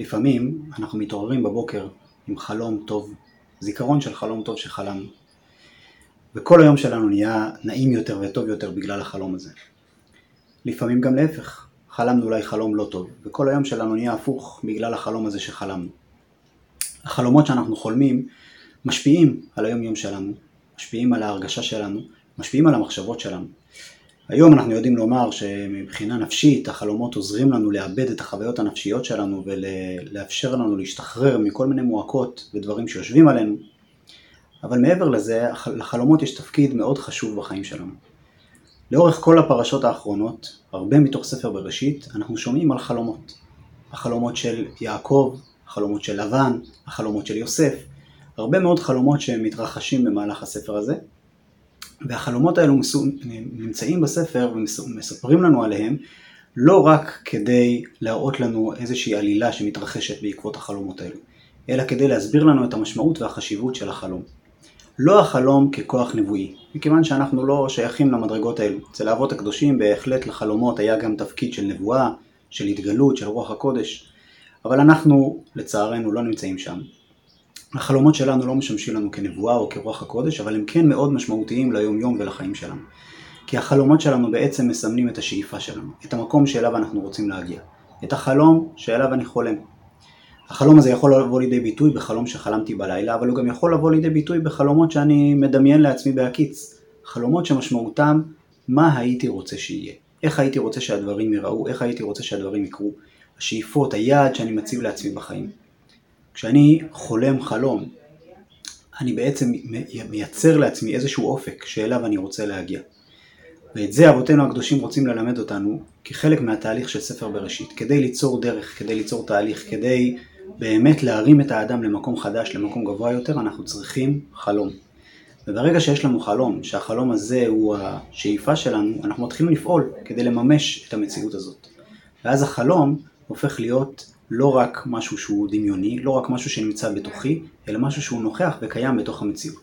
לפעמים אנחנו מתעוררים בבוקר עם חלום טוב, זיכרון של חלום טוב שחלמנו. וכל היום שלנו נהיה נעים יותר וטוב יותר בגלל החלום הזה. לפעמים גם להפך, חלמנו אולי חלום לא טוב, וכל היום שלנו נהיה הפוך בגלל החלום הזה שחלמנו. החלומות שאנחנו חולמים משפיעים על היום יום שלנו, משפיעים על ההרגשה שלנו, משפיעים על המחשבות שלנו. היום אנחנו יודעים לומר שמבחינה נפשית החלומות עוזרים לנו לאבד את החוויות הנפשיות שלנו ולאפשר לנו להשתחרר מכל מיני מועקות ודברים שיושבים עלינו, אבל מעבר לזה לחלומות יש תפקיד מאוד חשוב בחיים שלנו. לאורך כל הפרשות האחרונות, הרבה מתוך ספר בראשית, אנחנו שומעים על חלומות. החלומות של יעקב, החלומות של לבן, החלומות של יוסף, הרבה מאוד חלומות שמתרחשים במהלך הספר הזה, והחלומות האלו נמצאים בספר ומספרים לנו עליהם לא רק כדי להראות לנו איזושהי עלילה שמתרחשת בעקבות החלומות האלו, אלא כדי להסביר לנו את המשמעות והחשיבות של החלום. לא החלום ככוח נבואי, מכיוון שאנחנו לא שייכים למדרגות האלו. אצל האבות הקדושים בהחלט לחלומות היה גם תפקיד של נבואה, של התגלות, של רוח הקודש, אבל אנחנו לצערנו לא נמצאים שם. החלומות שלנו לא משמשים לנו כנבואה או כרוח הקודש, אבל הם כן מאוד משמעותיים ליום יום ולחיים שלנו. כי החלומות שלנו בעצם מסמנים את השאיפה שלנו, את המקום שאליו אנחנו רוצים להגיע, את החלום שאליו אני חולם. החלום הזה יכול לבוא לידי ביטוי בחלום שחלמתי בלילה, אבל הוא גם יכול לבוא לידי ביטוי בחלומות שאני מדמיין לעצמי בהקיץ. חלומות שמשמעותם מה הייתי רוצה שיהיה, איך הייתי רוצה שהדברים ייראו, איך הייתי רוצה שהדברים יקרו, השאיפות, היעד שאני מציב לעצמי בחיים. כשאני חולם חלום, אני בעצם מייצר לעצמי איזשהו אופק שאליו אני רוצה להגיע. ואת זה אבותינו הקדושים רוצים ללמד אותנו כחלק מהתהליך של ספר בראשית, כדי ליצור דרך, כדי ליצור תהליך, כדי באמת להרים את האדם למקום חדש, למקום גבוה יותר, אנחנו צריכים חלום. וברגע שיש לנו חלום, שהחלום הזה הוא השאיפה שלנו, אנחנו מתחילים לפעול כדי לממש את המציאות הזאת. ואז החלום הופך להיות לא רק משהו שהוא דמיוני, לא רק משהו שנמצא בתוכי, אלא משהו שהוא נוכח וקיים בתוך המציאות.